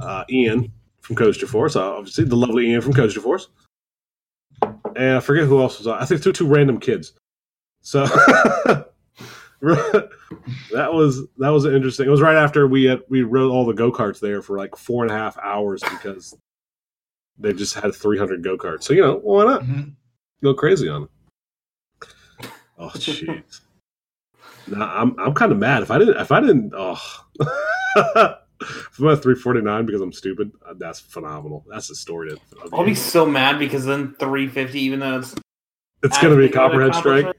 uh ian from Coaster Force, uh, obviously the lovely Ian from Coaster Force, and I forget who else was on. I think two two random kids. So that was that was interesting. It was right after we had we rode all the go karts there for like four and a half hours because they just had three hundred go karts. So you know why not Mhm. go crazy on it? Oh jeez. Nah, I'm I'm kind of mad if I didn't if I didn't oh. If I'm at 349 because I'm stupid, uh, that's phenomenal. That's the story. I'll be so mad because then 350, even though it's it's going to be a Copperhead Strike.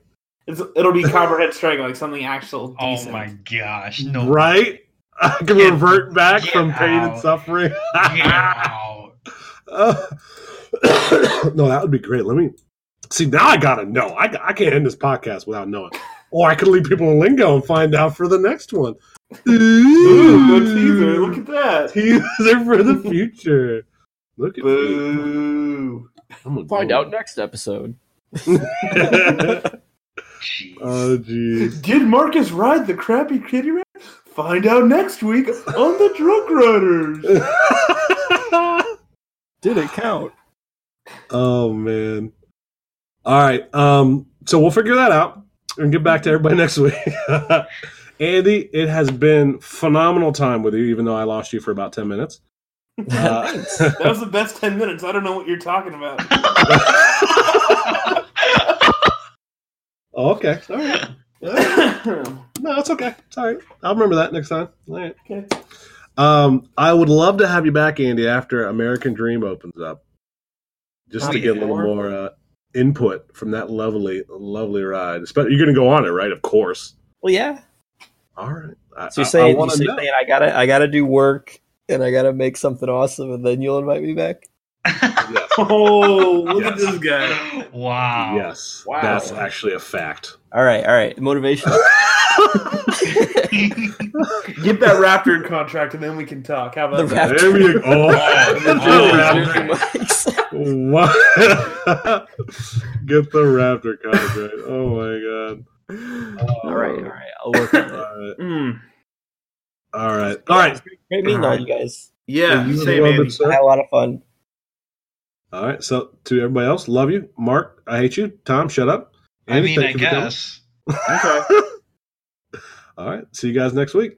Accomplishment, It's, it'll be Copperhead Strike, like something actual Oh my gosh. No. Right? I can Get- revert back get from pain and suffering. Uh, no, that would be great. Let me see. Now I gotta know. I, I can't end this podcast without knowing. Or I could leave people in lingo and find out for the next one. Ooh, good teaser. Look at that. teaser for the future. Look at me. Boo. I'm a Find goat. out next episode. Jeez. oh jeez. Did Marcus ride the crappy kitty rat? Find out next week on the Drunk Riders. Did it count? oh man. All right. Um. So we'll figure that out and get back to everybody next week. Andy, it has been phenomenal time with you, even though I lost you for about ten minutes. Uh, That was the best 10 minutes. I don't know what you're talking about. Oh, okay. All right. No, it's okay. It's all right. I'll remember that next time. All right. okay. Um, I would love to have you back, Andy, after American Dream opens up, just Oh, to get a little more uh, input from that lovely, lovely ride. You're going to go on it, right? Of course. Well, yeah. All right. I, So you're I- I saying, so you're saying I gotta I gotta do work and I gotta make something awesome and then you'll invite me back? Yes. Oh, look at this guy. wow. Yes, Wow. that's actually a fact. All right, all right. Motivation. Get that Raptor contract and then we can talk. How The about that? Raptor. There we go. Oh, Oh, the Raptor. What? Get the Raptor contract. Oh my god. all right, all right. I'll work on that. All right. Mm. All right. All right. Great meeting all you guys. Yeah, You as same well, Andy. good sir. I had a lot of fun. All right. So to everybody else, love you. Mark, I hate you. Tom, shut up. I mean, I thank you for coming. guess. Okay. All right. See you guys next week.